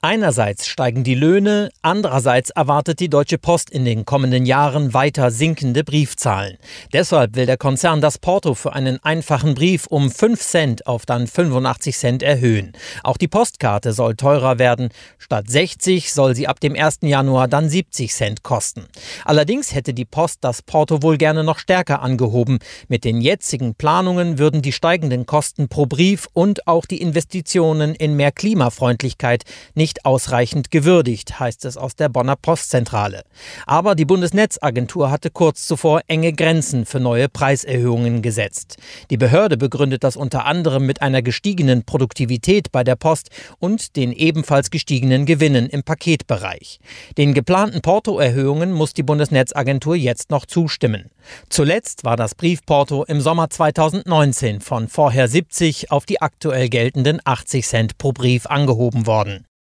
Einerseits steigen die Löhne, andererseits erwartet die Deutsche Post in den kommenden Jahren weiter sinkende Briefzahlen. Deshalb will der Konzern das Porto für einen einfachen Brief um 5 Cent auf dann 85 Cent erhöhen. Auch die Postkarte soll teurer werden. Statt 60 soll sie ab dem 1. Januar dann 70 Cent kosten. Allerdings hätte die Post das Porto wohl gerne noch stärker angehoben. Mit den jetzigen Planungen würden die steigenden Kosten pro Brief und auch die Investitionen in mehr Klimafreundlichkeit nicht nicht ausreichend gewürdigt, heißt es aus der Bonner Postzentrale. Aber die Bundesnetzagentur hatte kurz zuvor enge Grenzen für neue Preiserhöhungen gesetzt. Die Behörde begründet das unter anderem mit einer gestiegenen Produktivität bei der Post und den ebenfalls gestiegenen Gewinnen im Paketbereich. Den geplanten Portoerhöhungen muss die Bundesnetzagentur jetzt noch zustimmen. Zuletzt war das Briefporto im Sommer 2019 von vorher 70 auf die aktuell geltenden 80 Cent pro Brief angehoben worden.